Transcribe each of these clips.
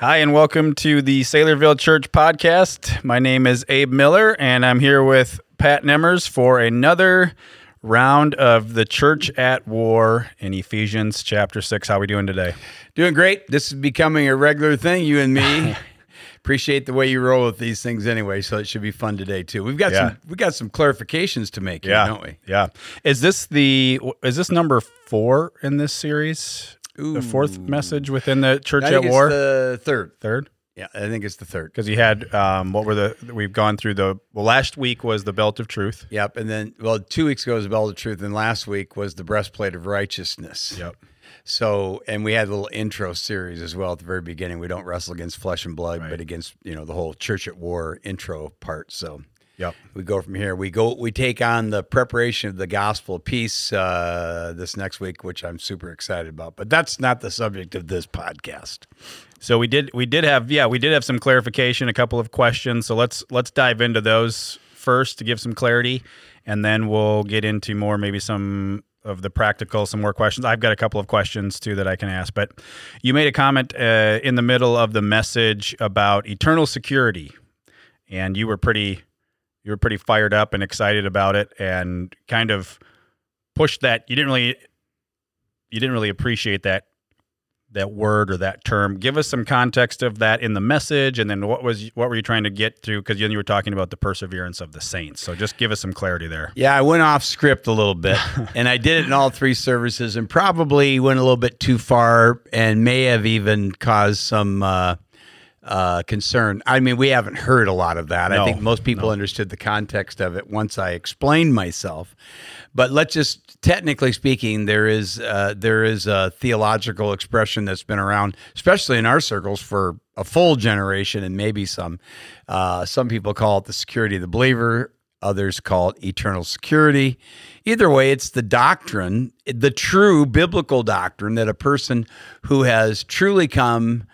Hi, and welcome to the Saylorville Church podcast. My name is Abe Miller, and I'm here with Pat Nemmers for another round of the Church at War in Ephesians chapter 6. How are we doing today? Doing great. This is becoming a regular thing, you and me. Appreciate the way you roll with these things anyway, so it should be fun today too. We've got Yeah. some we got some clarifications to make here, don't we? Yeah. Is this the is this number 4 in this series? The fourth message within the Church I at War? the third. Third? Yeah, I think it's the third. Because you had um, what were the we've gone through the well last week was the belt of truth. Yep. And then well, two weeks ago was the belt of truth, and last week was the breastplate of righteousness. Yep. So, and we had a little intro series as well at the very beginning. We don't wrestle against flesh and blood, but against you know the whole church at war intro part. So, Yep. we go from here. We go. We take on the preparation of the gospel of peace uh, this next week, which I'm super excited about. But that's not the subject of this podcast. So we did we did have yeah we did have some clarification, a couple of questions. So let's let's dive into those first to give some clarity, and then we'll get into more maybe some of the practical, some more questions. I've got a couple of questions too that I can ask. But you made a comment uh, in the middle of the message about eternal security, and you were pretty you were pretty fired up and excited about it, and kind of pushed that. You didn't really you didn't really appreciate that that word or that term. Give us some context of that in the message, and then what was what were you trying to get through? Because then you were talking about the perseverance of the saints. So just give us some clarity there. Yeah, I went off script a little bit, and I did it in all three services, and probably went a little bit too far, and may have even caused some uh, uh, concern. I mean, we haven't heard a lot of that. No, I think most people understood the context of it once I explained myself. But let's just technically speaking, there is uh, there is a theological expression that's been around, especially in our circles, for a full generation and maybe some. Uh, some people call it the security of the believer. Others call it eternal security. Either way, it's the doctrine, the true biblical doctrine that a person who has truly come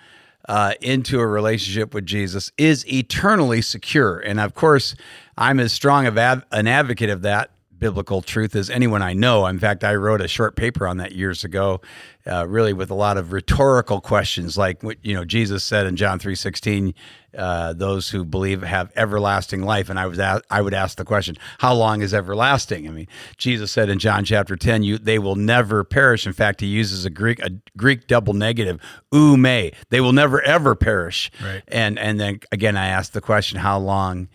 uh, into a relationship with Jesus is eternally secure. And of course, I'm as strong of ad- an advocate of that biblical truth as anyone I know. In fact, I wrote a short paper on that years ago, uh, really with a lot of rhetorical questions, like what you know Jesus said in John three sixteen, uh, "Those who believe have everlasting life." And I was a- I would ask the question, "How long is everlasting?" I mean, Jesus said in John chapter ten, "You they will never perish." In fact, he uses a Greek a Greek double negative, "ou may." They will never ever perish. Right. And and then again, I asked the question, "How long?"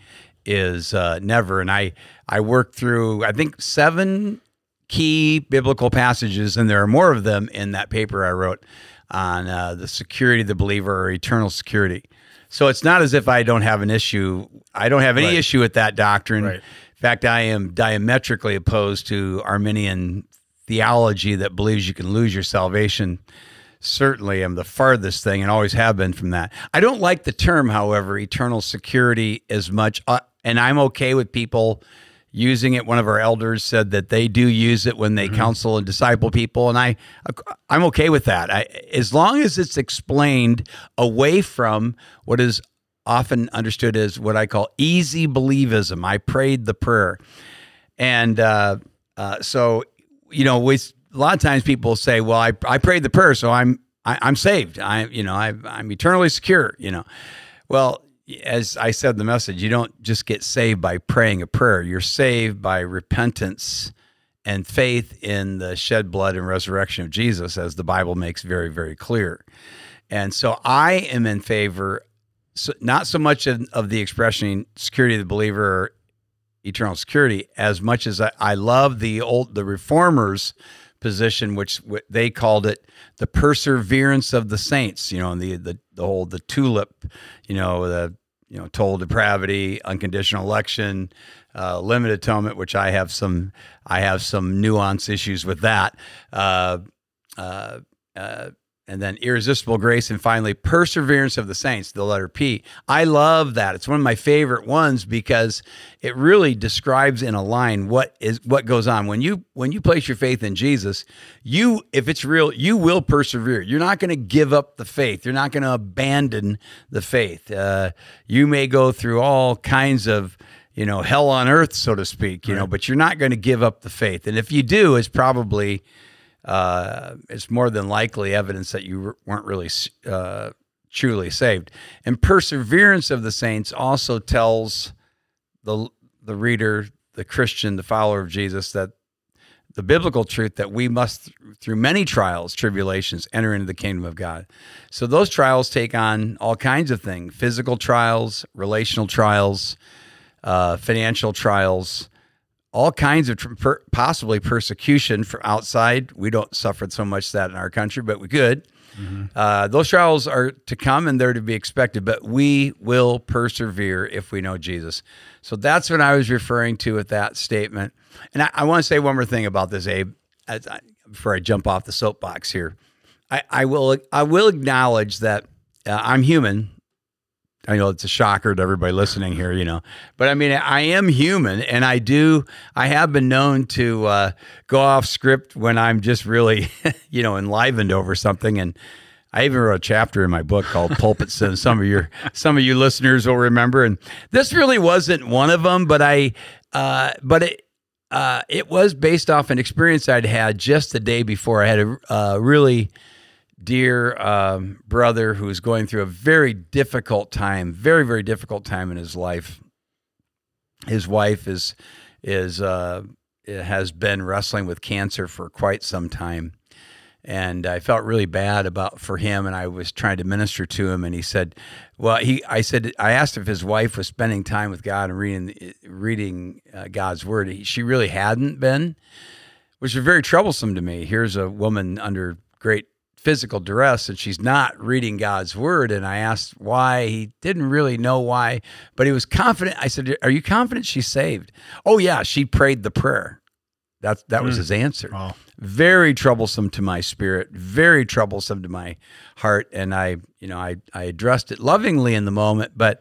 Is uh, never. And I I worked through I think seven key biblical passages, and there are more of them in that paper I wrote on uh, the security of the believer or eternal security. So it's not as if I don't have an issue. I don't have any Right. issue with that doctrine. Right. In fact, I am diametrically opposed to Arminian theology that believes you can lose your salvation certainly am the farthest thing and always have been from that. I don't like the term, however, eternal security as much, uh, and I'm okay with people using it. One of our elders said that they do use it when they counsel and disciple people, and I, I'm okay with that. I, as long as it's explained away from what is often understood as what I call easy believism. I prayed the prayer, and uh, uh, so you know, with a lot of times people say, "Well, I I prayed the prayer, so I'm I, I'm saved. I you know I I'm eternally secure." You know, well, as I said in the message, you don't just get saved by praying a prayer. You're saved by repentance and faith in the shed blood and resurrection of Jesus, as the Bible makes very very clear. And so I am in favor, so not so much of, of the expression security of the believer eternal security, as much as I, I love the old the reformers position, which wh- they called it the perseverance of the saints. You know, and the the the whole the tulip, you know, the you know total depravity, unconditional election, uh, limited atonement, which I have some I have some nuance issues with that. Uh, uh, uh, and then irresistible grace, and finally perseverance of the saints, the letter P. I love that. It's one of my favorite ones because it really describes in a line what is what goes on when you when you place your faith in Jesus. You, if it's real, you will persevere. You're not going to give up the faith. You're not going to abandon the faith. Uh, you may go through all kinds of you know hell on earth, so to speak. You know, but you're not going to give up the faith. And if you do, it's probably uh, it's more than likely evidence that you weren't really uh, truly saved. And perseverance of the saints also tells the the reader, the Christian, the follower of Jesus that the biblical truth that we must through many trials, tribulations enter into the kingdom of God. So those trials take on all kinds of things, physical trials, relational trials, uh, financial trials, all kinds of per- possibly persecution from outside. We don't suffer so much that in our country, but we could. Uh, those trials are to come and they're to be expected, but we will persevere if we know Jesus. So that's what I was referring to with that statement. And I, I want to say one more thing about this, Abe, as I, before I jump off the soapbox here. I, I will I will acknowledge that uh, I'm human. I know it's a shocker to everybody listening here, you know, but I mean, I am human, and I do. I have been known to uh, go off script when I'm just really, you know, enlivened over something. And I even wrote a chapter in my book called Pulpit Sin. Some of your some of you listeners will remember, and this really wasn't one of them, but I, uh, but it. Uh, it was based off an experience I'd had just the day before. I had a uh, really dear um, brother who is going through a very difficult time, very very difficult time in his life. His wife is is uh, has been wrestling with cancer for quite some time, and I felt really bad about for him. And I was trying to minister to him, and he said, "Well, he," I said, I asked if his wife was spending time with God and reading reading uh, God's word. He, she really hadn't been, which was very troublesome to me. Here's a woman under great physical duress and she's not reading God's word. And I asked why. He didn't really know why, but he was confident. I said, Are you confident she's saved? Oh, yeah, she prayed the prayer. That's, that was hmm. his answer. Wow. Very troublesome to my spirit, very troublesome to my heart. And I, you know, I, I addressed it lovingly in the moment, but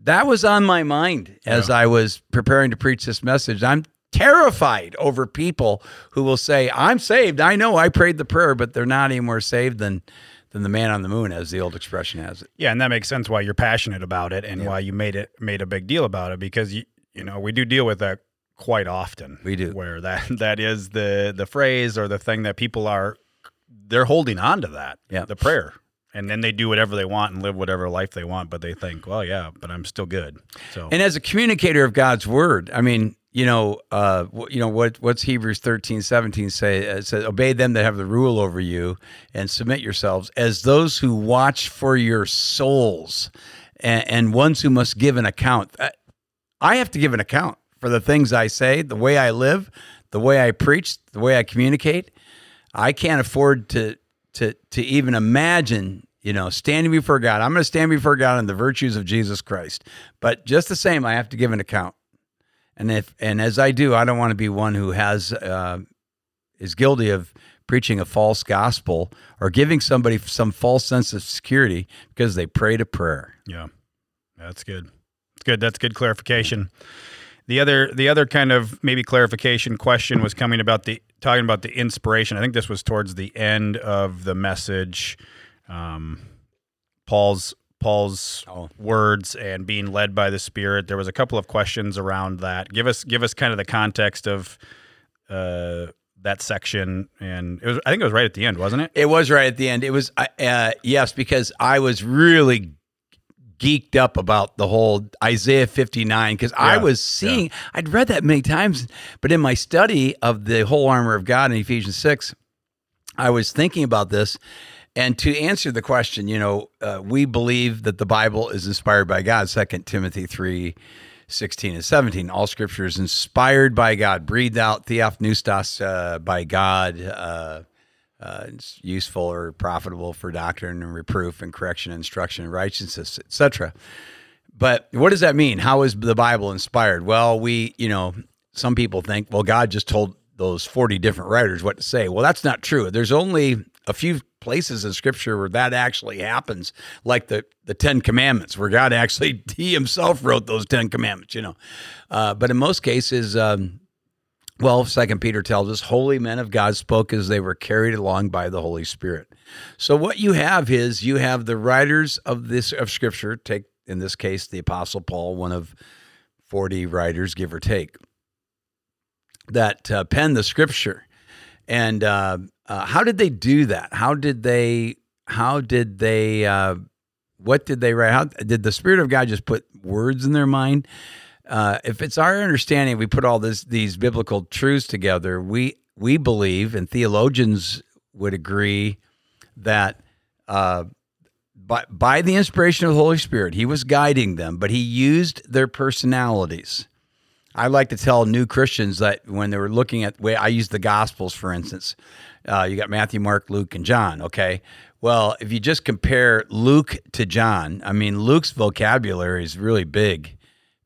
that was on my mind as I was preparing to preach this message. I'm terrified over people who will say, "I'm saved. I know I prayed the prayer, but they're not any more saved than than the man on the moon," as the old expression has it. Yeah, and that makes sense why you're passionate about it and why you made it made a big deal about it because you you know we do deal with that quite often. We do. where that that is the the phrase or the thing that people are they're holding on to that. Yeah. the prayer. And then they do whatever they want and live whatever life they want, but they think, well, yeah, but I'm still good. So And as a communicator of God's word, I mean, you know, uh, you know what what's Hebrews 13, 17 say? It says, "Obey them that have the rule over you, and submit yourselves as those who watch for your souls, and, and ones who must give an account." I- I have to give an account for the things I say, the way I live, the way I preach, the way I communicate. I can't afford to to to even imagine, you know, standing before God. I'm going to stand before God in the virtues of Jesus Christ. But just the same, I have to give an account. And if and as I do, I don't want to be one who has uh, is guilty of preaching a false gospel or giving somebody some false sense of security because they prayed a prayer. Yeah, that's good. It's good. That's good clarification. The other, the other kind of maybe clarification question was coming about the talking about the inspiration. I think this was towards the end of the message. Um, Paul's Paul's Oh. words and being led by the Spirit. There was a couple of questions around that. Give us give us kind of the context of uh, that section, and it was I think it was right at the end, wasn't it? It was right at the end. It was uh, uh, yes, because I was really geeked up about the whole Isaiah 59 because I was seeing I'd read that many times, but in my study of the whole armor of God in Ephesians 6, I was thinking about this. And to answer the question, you know, uh, we believe that the Bible is inspired by God. Second Timothy 3 16 and 17. All scripture is inspired by God, breathed out, theopneustos uh, by God. Uh, uh, it's useful or profitable for doctrine and reproof and correction, instruction, and righteousness, etc. But what does that mean? How is the Bible inspired? Well, we, you know, some people think, well, God just told those 40 different writers what to say. Well, that's not true. There's only a few places in scripture where that actually happens, like the, the 10 commandments, where God actually, he himself wrote those 10 commandments, you know. Uh, but in most cases, um, well, Second Peter tells us, holy men of God spoke as they were carried along by the Holy Spirit. So what you have is you have the writers of this of Scripture. Take in this case the Apostle Paul, one of forty writers, give or take, that uh, penned the Scripture. And uh, uh, how did they do that? How did they? How did they? Uh, What did they write? How did the Spirit of God just put words in their mind? Uh, if it's our understanding, we put all this these biblical truths together. We we believe, and theologians would agree that uh, by by the inspiration of the Holy Spirit, He was guiding them, but He used their personalities. I like to tell new Christians that when they were looking at, way I use the Gospels for instance. Uh, you got Matthew, Mark, Luke, and John. Okay, well, if you just compare Luke to John, I mean, Luke's vocabulary is really big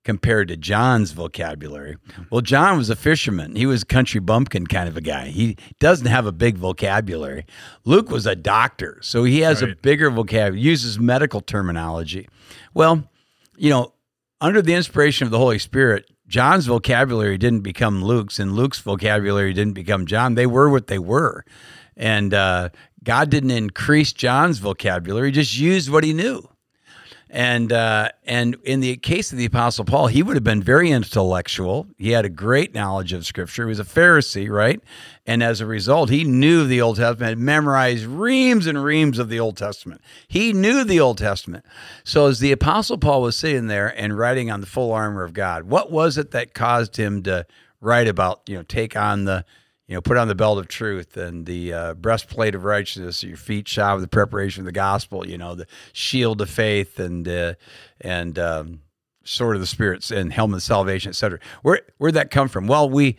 compared to John's vocabulary. Well, John was a fisherman. He was a country bumpkin kind of a guy. He doesn't have a big vocabulary. Luke was a doctor, so he has right. a bigger vocabulary, uses medical terminology. Well, you know, under the inspiration of the Holy Spirit, John's vocabulary didn't become Luke's, and Luke's vocabulary didn't become John. They were what they were. And uh, God didn't increase John's vocabulary, just used what he knew. And uh, and in the case of the Apostle Paul, he would have been very intellectual. He had a great knowledge of Scripture. He was a Pharisee, right? And as a result, he knew the Old Testament, had memorized reams and reams of the Old Testament. He knew the Old Testament. So as the Apostle Paul was sitting there and writing on the full armor of God, what was it that caused him to write about, you know, take on the you know, put on the belt of truth and the uh, breastplate of righteousness, your feet shod with the preparation of the gospel, you know, the shield of faith and uh, and um, sword of the spirits and helmet of salvation, etc. Where where'd that come from? Well, we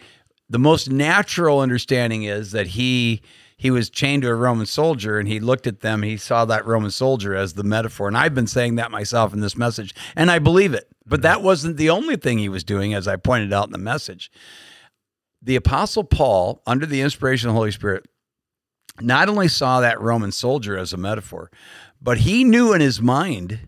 the most natural understanding is that he he was chained to a Roman soldier and he looked at them, he saw that Roman soldier as the metaphor. And I've been saying that myself in this message, and I believe it. But that wasn't the only thing he was doing, as I pointed out in the message the Apostle Paul, under the inspiration of the Holy Spirit, not only saw that Roman soldier as a metaphor, but he knew in his mind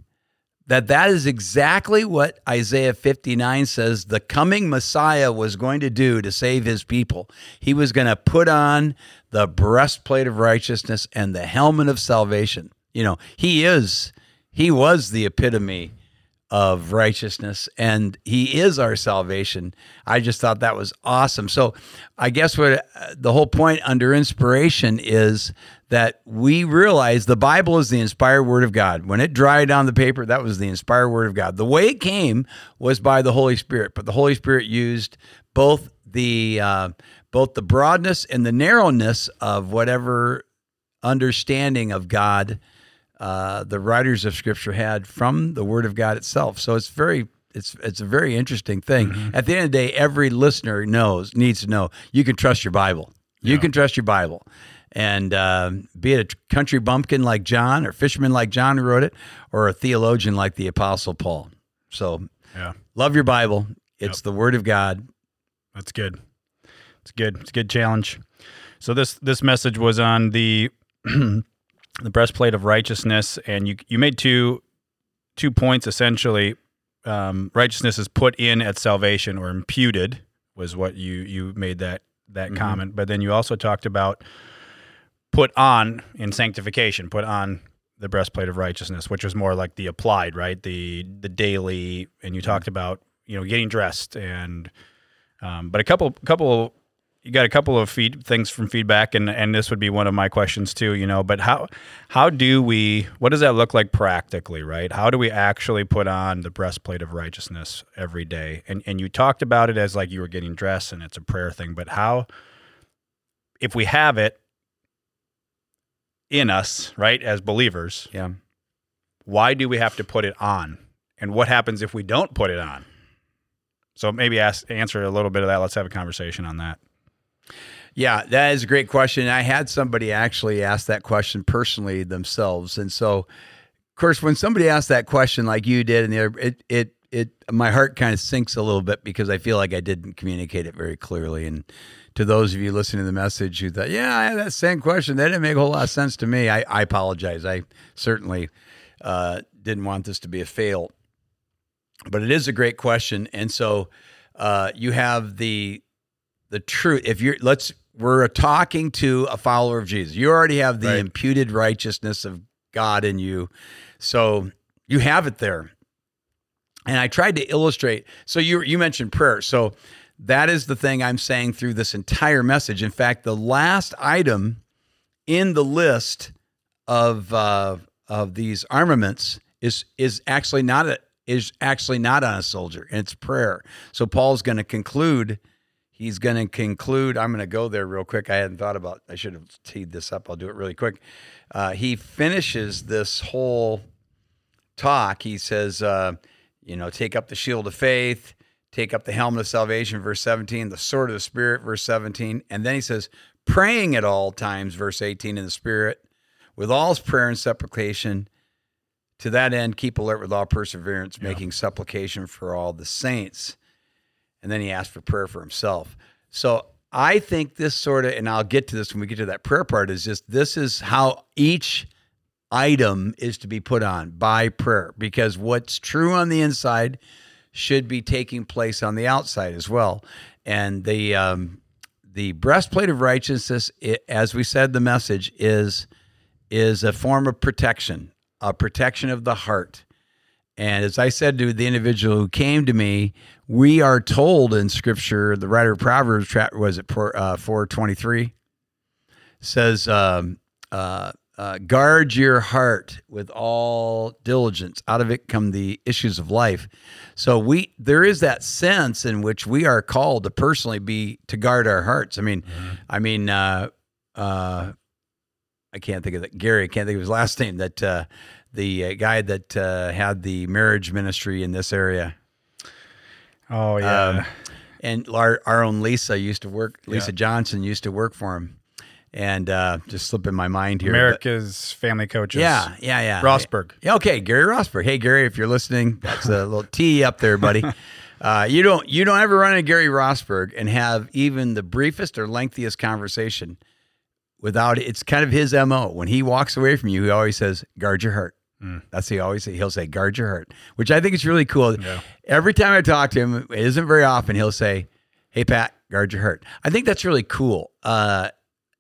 that that is exactly what Isaiah 59 says the coming Messiah was going to do to save his people. He was going to put on the breastplate of righteousness and the helmet of salvation. You know, he is, he was the epitome of righteousness and he is our salvation. I just thought that was awesome. So I guess what uh, the whole point under inspiration is that we realize the Bible is the inspired word of God. When it dried on the paper, that was the inspired word of God. The way it came was by the Holy Spirit, but the Holy Spirit used both the uh, both the broadness and the narrowness of whatever understanding of God uh, the writers of Scripture had from the Word of God itself. So it's very it's it's a very interesting thing. Mm-hmm. At the end of the day, every listener knows needs to know you can trust your Bible. You yeah. can trust your Bible, and uh, be it a country bumpkin like John, or fisherman like John who wrote it, or a theologian like the Apostle Paul. So, yeah, love your Bible. It's yep. the Word of God. That's good. It's good. It's a good challenge. So this this message was on the the breastplate of righteousness, and you you made two two points essentially. Um, righteousness is put in at salvation or imputed was what you you made that that mm-hmm. comment, but then you also talked about put on in sanctification, put on the breastplate of righteousness, which was more like the applied, right? The the daily, and you mm-hmm. talked about you know getting dressed and um, but a couple couple you got a couple of feed things from feedback and and this would be one of my questions too you know but how how do we what does that look like practically right? How do we actually put on the breastplate of righteousness every day? And and you talked about it as like you were getting dressed and it's a prayer thing but how if we have it in us right as believers yeah. why do we have to put it on? And what happens if we don't put it on? So maybe ask answer a little bit of that. Let's have a conversation on that yeah, that is a great question. I had somebody actually ask that question personally themselves, and so, of course, when somebody asks that question like you did, and the it it it my heart kind of sinks a little bit because I feel like I didn't communicate it very clearly. And to those of you listening to the message who thought, yeah, I had that same question, that didn't make a whole lot of sense to me. I, I apologize. I certainly uh, didn't want this to be a fail, but it is a great question. And so uh, you have the the truth. If you're, let's, we're talking to a follower of Jesus. You already have the right. imputed righteousness of God in you. So you have it there. And I tried to illustrate. So you you mentioned prayer. So that is the thing I'm saying through this entire message. In fact, the last item in the list of uh, of these armaments is is actually not a is actually not on a soldier, and it's prayer. So Paul's going to conclude. He's going to conclude. I'm going to go there real quick. I hadn't thought about. I should have teed this up. I'll do it really quick. Uh, he finishes this whole talk. He says, uh, you know, take up the shield of faith, take up the helmet of salvation, verse 17, the sword of the Spirit, verse 17. And then he says, praying at all times, verse 18, in the Spirit, with all prayer and supplication. To that end, keep alert with all perseverance, yeah. making supplication for all the saints. And then he asked for prayer for himself. So I think this sort of, and I'll get to this when we get to that prayer part, is just this is how each item is to be put on by prayer because what's true on the inside should be taking place on the outside as well. And the um, the breastplate of righteousness, it, as we said, the message is is a form of protection, a protection of the heart. And as I said to the individual who came to me, we are told in Scripture, the writer of Proverbs, was it uh, four twenty three, says, um, uh, uh, guard your heart with all diligence. Out of it come the issues of life. So we there is that sense in which we are called to personally be to guard our hearts. I mean, mm-hmm. I mean, uh, uh, I can't think of that. Gary, I can't think of his last name. That uh, the uh, guy that uh, had the marriage ministry in this area. Oh yeah. Um, and our, our own Lisa used to work. Lisa yeah. Johnson used to work for him and uh, just slipping my mind here. America's but, family coaches. Yeah, yeah, yeah. Rosberg. Yeah, okay, Gary Rosberg. Hey, Gary, if you're listening, that's a little T up there, buddy. Uh, you don't you don't ever run into Gary Rosberg and have even the briefest or lengthiest conversation without. It's kind of his mo. When he walks away from you, he always says, "Guard your heart." Mm. That's he always say. He'll say, "Guard your heart," which I think is really cool. Yeah. Every time I talk to him, it isn't very often. He'll say, "Hey, Pat, guard your heart." I think that's really cool. Uh,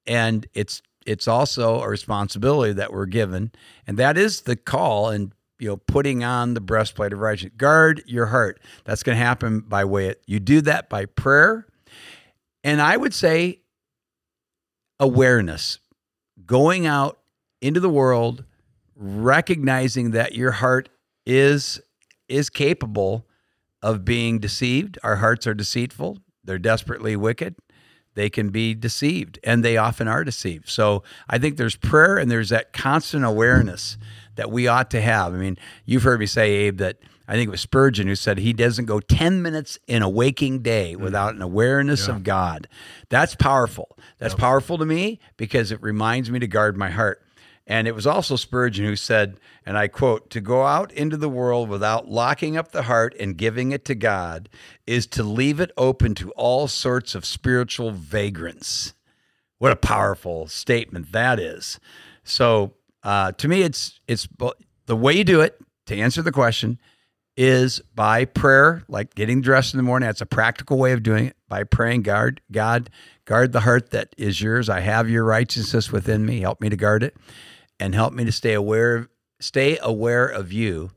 and it's it's also a responsibility that we're given, and that is the call and you know putting on the breastplate of righteousness. Guard your heart. That's going to happen by way of, you do that by prayer, and I would say awareness, going out into the world, recognizing that your heart is is capable of being deceived. Our hearts are deceitful. They're desperately wicked they can be deceived and they often are deceived. So I think there's prayer and there's that constant awareness that we ought to have. I mean, you've heard me say, Abe, that I think it was Spurgeon who said he doesn't go 10 minutes in a waking day mm. without an awareness yeah. of God. That's powerful. That's powerful to me because it reminds me to guard my heart. And it was also Spurgeon who said, and I quote, to go out into the world without locking up the heart and giving it to God is to leave it open to all sorts of spiritual vagrants. What a powerful statement that is. So uh, to me, it's it's the way you do it to answer the question is by prayer, like getting dressed in the morning. That's a practical way of doing it. By praying, guard God, guard the heart that is yours. I have your righteousness within me. Help me to guard it and help me to stay aware stay aware of you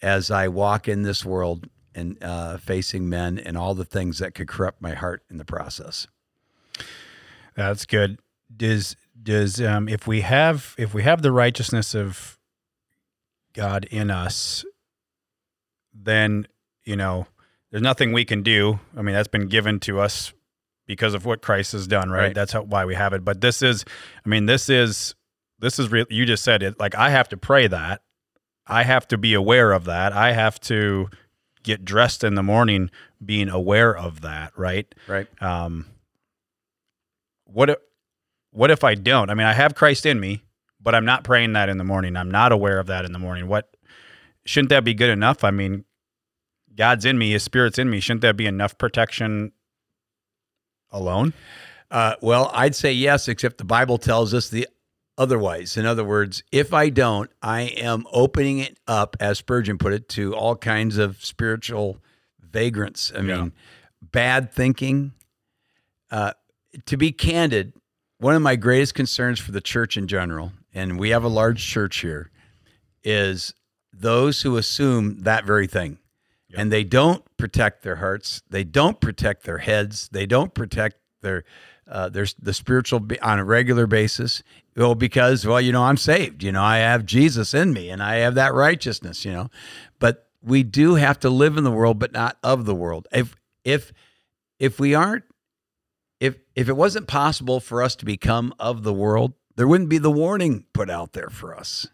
as I walk in this world and uh, facing men and all the things that could corrupt my heart in the process. That's good. Does does um, if we have if we have the righteousness of God in us, then you know there's nothing we can do. I mean, that's been given to us because of what Christ has done, right? right. That's how, why we have it. But this is, I mean, this is this is real. You just said it. Like I have to pray that. I have to be aware of that. I have to get dressed in the morning being aware of that. Right. Right. Um. What if, what if I don't? I mean, I have Christ in me, but I'm not praying that in the morning. I'm not aware of that in the morning. What shouldn't that be good enough? I mean, God's in me, His Spirit's in me. Shouldn't that be enough protection alone? Uh, well, I'd say yes, except the Bible tells us the otherwise. In other words, if I don't, I am opening it up, as Spurgeon put it, to all kinds of spiritual vagrants. I yeah. mean, bad thinking. Uh, to be candid, one of my greatest concerns for the church in general, and we have a large church here, is those who assume that very thing. And they don't protect their hearts. They don't protect their heads. They don't protect They're uh, there's the spiritual on a regular basis. Well, because well, you know, I'm saved. You know, I have Jesus in me, and I have that righteousness. You know, but we do have to live in the world, but not of the world. If if if we aren't, if if it wasn't possible for us to become of the world, there wouldn't be the warning put out there for us.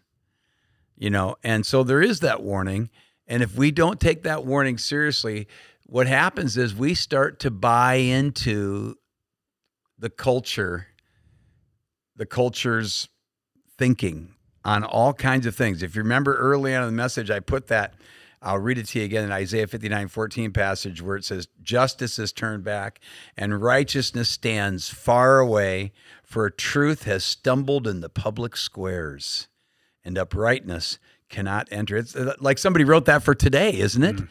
You know, and so there is that warning. And if we don't take that warning seriously, what happens is we start to buy into the culture, the culture's thinking on all kinds of things. If you remember early on in the message, I put that, I'll read it to you again in Isaiah 59 14 passage where it says, Justice is turned back and righteousness stands far away, for truth has stumbled in the public squares and uprightness cannot enter. It's uh, like somebody wrote that for today, isn't it?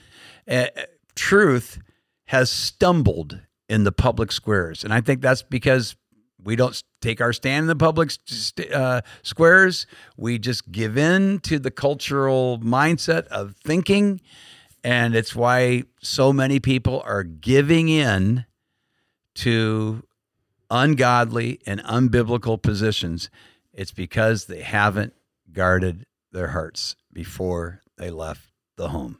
Uh, truth has stumbled in the public squares. And I think that's because we don't take our stand in the public uh, squares. We just give in to the cultural mindset of thinking. And it's why so many people are giving in to ungodly and unbiblical positions. It's because they haven't guarded their hearts before they left the home.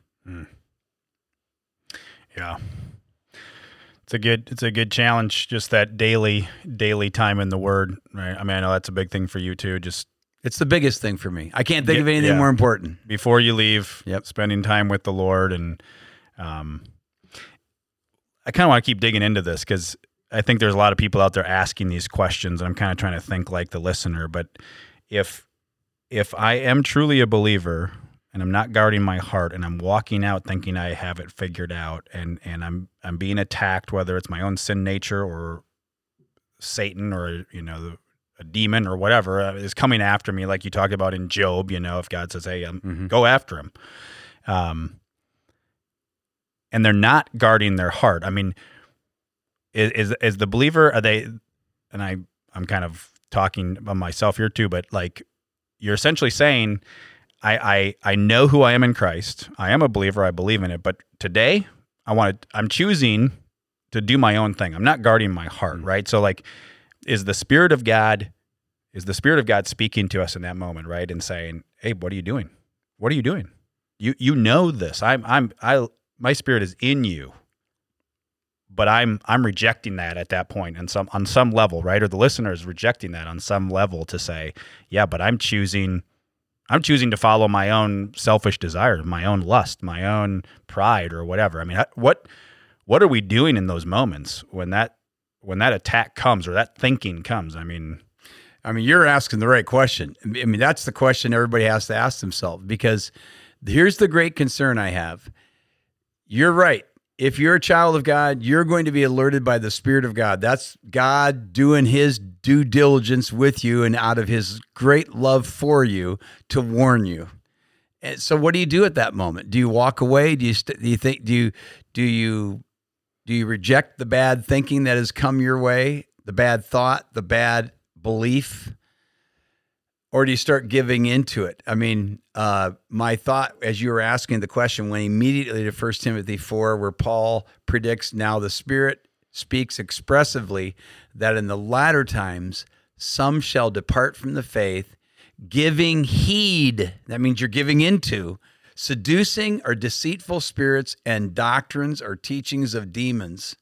Yeah. It's a good it's a good challenge just that daily daily time in the word, right? I mean, I know that's a big thing for you too. Just It's the biggest thing for me. I can't think Yeah, of anything yeah. more important. before you leave, Yep. spending time with the Lord and um I kind of want to keep digging into this cuz I think there's a lot of people out there asking these questions and I'm kind of trying to think like the listener, but if if I am truly a believer and I'm not guarding my heart and I'm walking out thinking I have it figured out and and I'm I'm being attacked whether it's my own sin nature or Satan or you know a demon or whatever uh, is coming after me like you talk about in Job, you know, if God says, "Hey, um, Mhm. go after him." Um and they're not guarding their heart. I mean, is is, is the believer are they and I I'm kind of talking about myself here too, but like you're essentially saying I, I I know who I am in Christ. I am a believer. I believe in it. But today, I want to. I'm choosing to do my own thing. I'm not guarding my heart, mm. right? So, like, is the Spirit of God, is the Spirit of God speaking to us in that moment, right, and saying, "Hey, what are you doing? What are you doing? You you know this. I'm I'm I my Spirit is in you." But I'm I'm rejecting that at that point. point, and some on some level, right? Or the listener is rejecting that on some level to say, yeah, but I'm choosing I'm choosing to follow my own selfish desire, my own lust, my own pride or whatever. I mean, what what are we doing in those moments when that when that attack comes or that thinking comes? I mean, I mean, you're asking the right question. I mean, that's the question everybody has to ask themselves because here's the great concern I have. You're right. If you're a child of God, you're going to be alerted by the Spirit of God. That's God doing his due diligence with you and out of his great love for you to warn you. And so what do you do at that moment? Do you walk away? Do you st- do you think do you do you do you reject the bad thinking that has come your way, the bad thought, the bad belief, or do you start giving into it? I mean, uh, my thought as you were asking the question went immediately to 1 Timothy 4, where Paul predicts now the Spirit speaks expressively that in the latter times some shall depart from the faith, giving heed. That means you're giving into seducing or deceitful spirits and doctrines or teachings of demons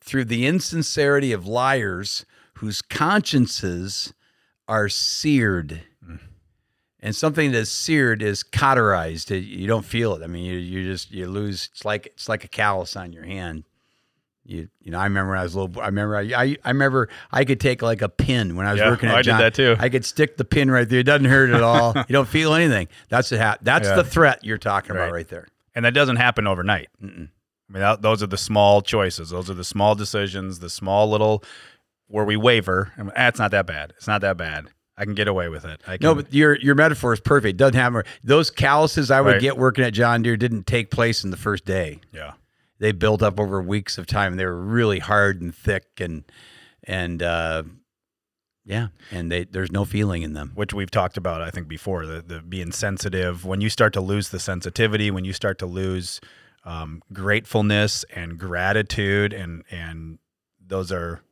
through the insincerity of liars whose consciences are seared. Mm. And something that's seared is cauterized. You don't feel it. I mean, you, you just you lose. It's like it's like a callus on your hand. You you know, I remember when I was a little. I remember I I, I remember I could take like a pin when I was Yeah, working at I did that too. I could stick the pin right there. It doesn't hurt at all. you don't feel anything. That's the ha- That's Yeah. the threat you're talking about Right. right there. and that doesn't happen overnight. I mean, that, those are the small choices. Those are the small decisions, the small little where we waver. Mean, ah, it's not that bad. It's not that bad. I can get away with it. I can, No, but your your metaphor is perfect. It doesn't have those calluses I would Right. get working at John Deere didn't take place in the first day. yeah, They built up over weeks of time. They were really hard and thick and and uh, yeah, and they there's no feeling in them. which we've talked about, I think, before. The, the being sensitive. When you start to lose the sensitivity, when you start to lose um, gratefulness and gratitude, and and those are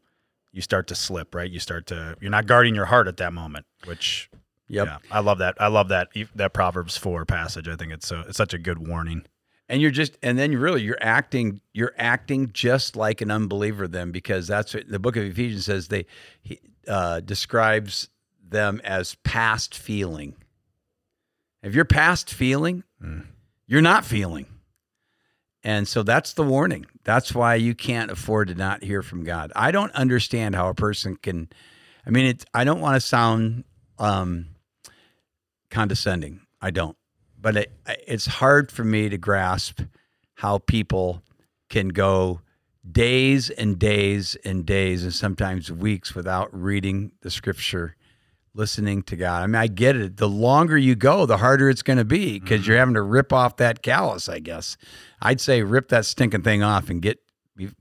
you start to slip, right? You start to you're not guarding your heart at that moment, which Yep. yeah, I love that. I love that that Proverbs four passage. I think it's so it's such a good warning. and you're just and then really you're acting you're acting just like an unbeliever then because that's what the book of ephesians says they he, uh, describes them as past feeling if you're past feeling you're not feeling and so that's the warning. That's why you can't afford to not hear from god. I don't understand how a person can i mean it's i don't want to sound um condescending. I don't. But it, it's hard for me to grasp how people can go days and days and days and sometimes weeks without reading the scripture listening to god i mean i get it the longer you go the harder it's going to be because you're having to rip off that callus i guess i'd say rip that stinking thing off and get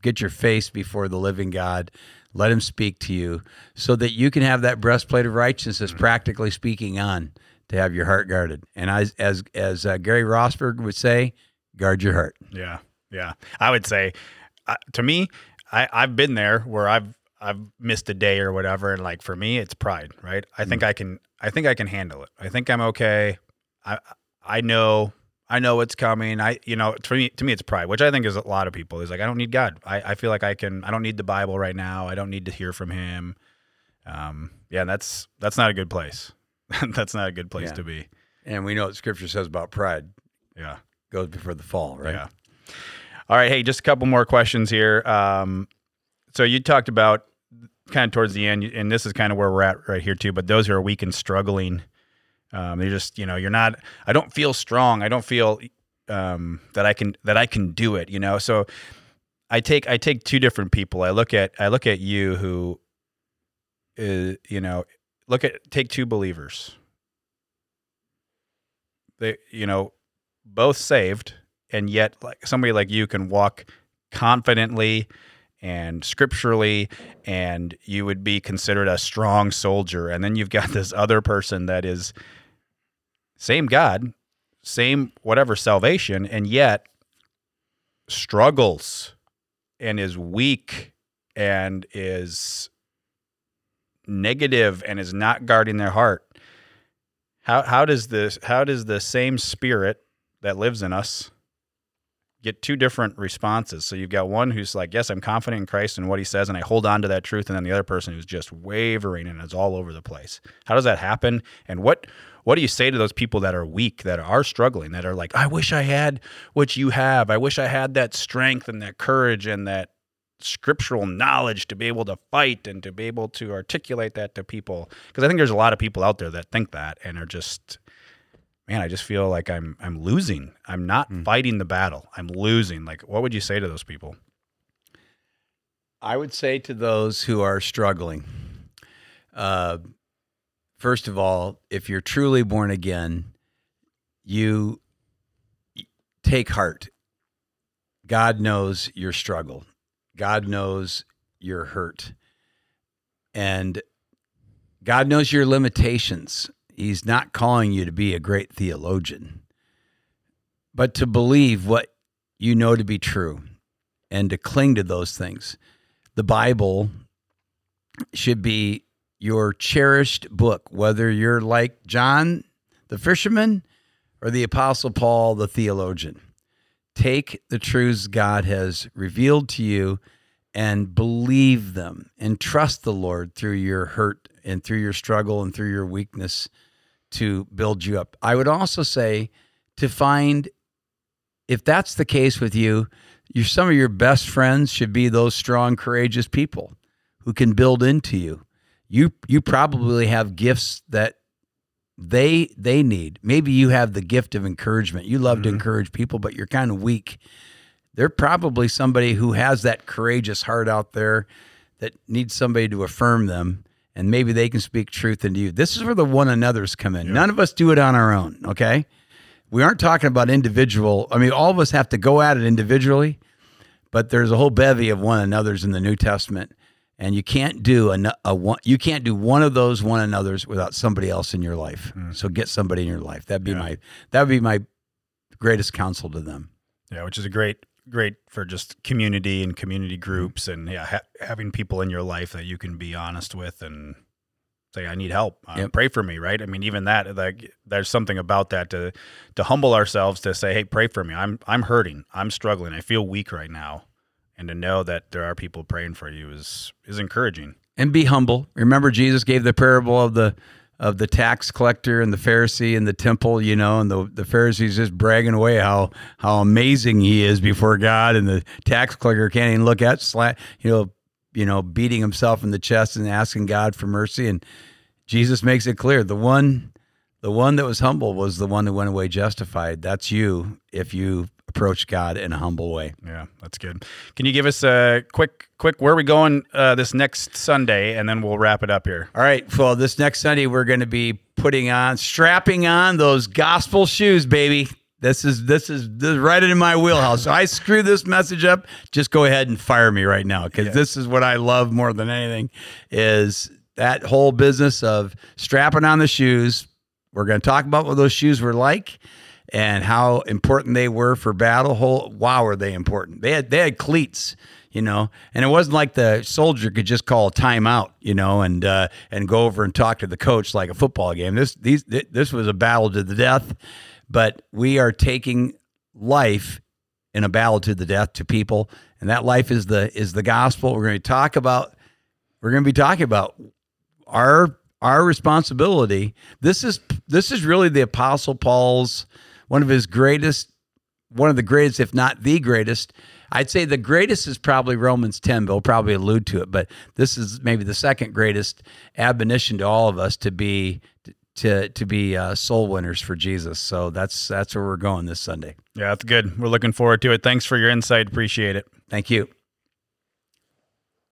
get your face before the living god let him speak to you so that you can have that breastplate of righteousness practically speaking on to have your heart guarded. And as as as uh, Gary Rosberg would say, guard your heart. Yeah, yeah. I would say, uh, to me, I, I've been there where I've I've missed a day or whatever, and like for me, it's pride, right? I think I can I think I can handle it. I think I'm okay. I I know I know what's coming. I you know to me to me it's pride, which I think is a lot of people is like I don't need God. I I feel like I can. I don't need the Bible right now. I don't need to hear from Him. Um, yeah, that's that's not a good place. that's not a good place Yeah. to be. And we know what Scripture says about pride Yeah. goes before the fall, right? Yeah. All right. Hey, just a couple more questions here. Um, so you talked about kind of towards the end, and this is kind of where we're at right here too. But those who are weak and struggling, um, they just you know you're not. I don't feel strong. I don't feel um, that I can that I can do it. You know. So I take I take two different people. I look at I look at you who, is, you know, look at take two believers. They you know both saved and yet like somebody like you can walk confidently and scripturally and you would be considered a strong soldier. And then you've got this other person that is same god same whatever salvation and yet struggles and is weak and is negative and is not guarding their heart. How how does this how does the same spirit that lives in us get two different responses. So you've got one who's like, "Yes, I'm confident in Christ and what He says, and I hold on to that truth," and then the other person who's just wavering and is all over the place. How does that happen? And what what do you say to those people that are weak, that are struggling, that are like, "I wish I had what you have. I wish I had that strength and that courage and that scriptural knowledge to be able to fight and to be able to articulate that to people." Because I think there's a lot of people out there that think that and are just man, I just feel like I'm I'm losing. I'm not fighting the battle. I'm losing. Like, what would you say to those people? I would say to those who are struggling, uh, first of all, if you're truly born again, you take heart. God knows your struggle. God knows your hurt. And God knows your limitations. He's not calling you to be a great theologian, but to believe what you know to be true and to cling to those things. The Bible should be your cherished book, whether you're like John the fisherman or the Apostle Paul the theologian. Take the truths God has revealed to you and believe them and trust the Lord through your hurt and through your struggle and through your weakness to build you up. I would also say to find if that's the case with you, your some of your best friends should be those strong, courageous people who can build into you. You you probably have gifts that they they need. Maybe you have the gift of encouragement. You love to mm-hmm. encourage people, but you're kind of weak. They're probably somebody who has that courageous heart out there that needs somebody to affirm them and maybe they can speak truth into you. This is where the one another's come in. None of us do it on our own, okay? We aren't talking about individual. I mean, all of us have to go at it individually, but there's a whole bevy of one another's in the New Testament, and you can't do a, a one. You can't do one of those one another's without somebody else in your life. Mm. So get somebody in your life. That'd be Yeah. my that would be my greatest counsel to them. Yeah, which is a great great for just community and community groups, and yeah, ha- having people in your life that you can be honest with and say, "I need help. Uh, Yep. Pray for me." Right? I mean, even that, like, there's something about that to to humble ourselves to say, "Hey, pray for me. I'm I'm hurting. I'm struggling. I feel weak right now." And to know that there are people praying for you is is encouraging. and be humble. Remember, Jesus gave the parable of the of the tax collector and the Pharisee in the temple, you know, and the the Pharisee's just bragging away how how amazing he is before God, and the tax collector can't even look at slat, you know, you know, beating himself in the chest and asking God for mercy. And Jesus makes it clear the one the one that was humble was the one that went away justified. That's you if you approach God in a humble way. Yeah, that's good. Can you give us a quick quick where are we going uh, this next Sunday, and then we'll wrap it up here. All right. Well, this next Sunday, we're going to be putting on, strapping on those gospel shoes, baby. This is this is, this is right in my wheelhouse. So I screw this message up. Just go ahead and fire me right now because this is what I love more than anything is that whole business of strapping on the shoes. We're going to talk about what those shoes were like and how important they were for battle. Whole wow, were they important? They had they had cleats, you know, and it wasn't like the soldier could just call a timeout, you know, and uh, and go over and talk to the coach like a football game. This these this was a battle to the death, but we are taking life in a battle to the death to people, and that life is the is the gospel. We're going to talk about we're going to be talking about our our responsibility. This is this is really the apostle Paul's one of his greatest one of the greatest if not the greatest. I'd say the greatest is probably Romans 10, but we'll probably allude to it, but this is maybe the second greatest admonition to all of us to be to to be uh, soul winners for Jesus. So that's that's where we're going this Sunday. Yeah, that's good. We're looking forward to it. Thanks for your insight. Appreciate it. Thank you.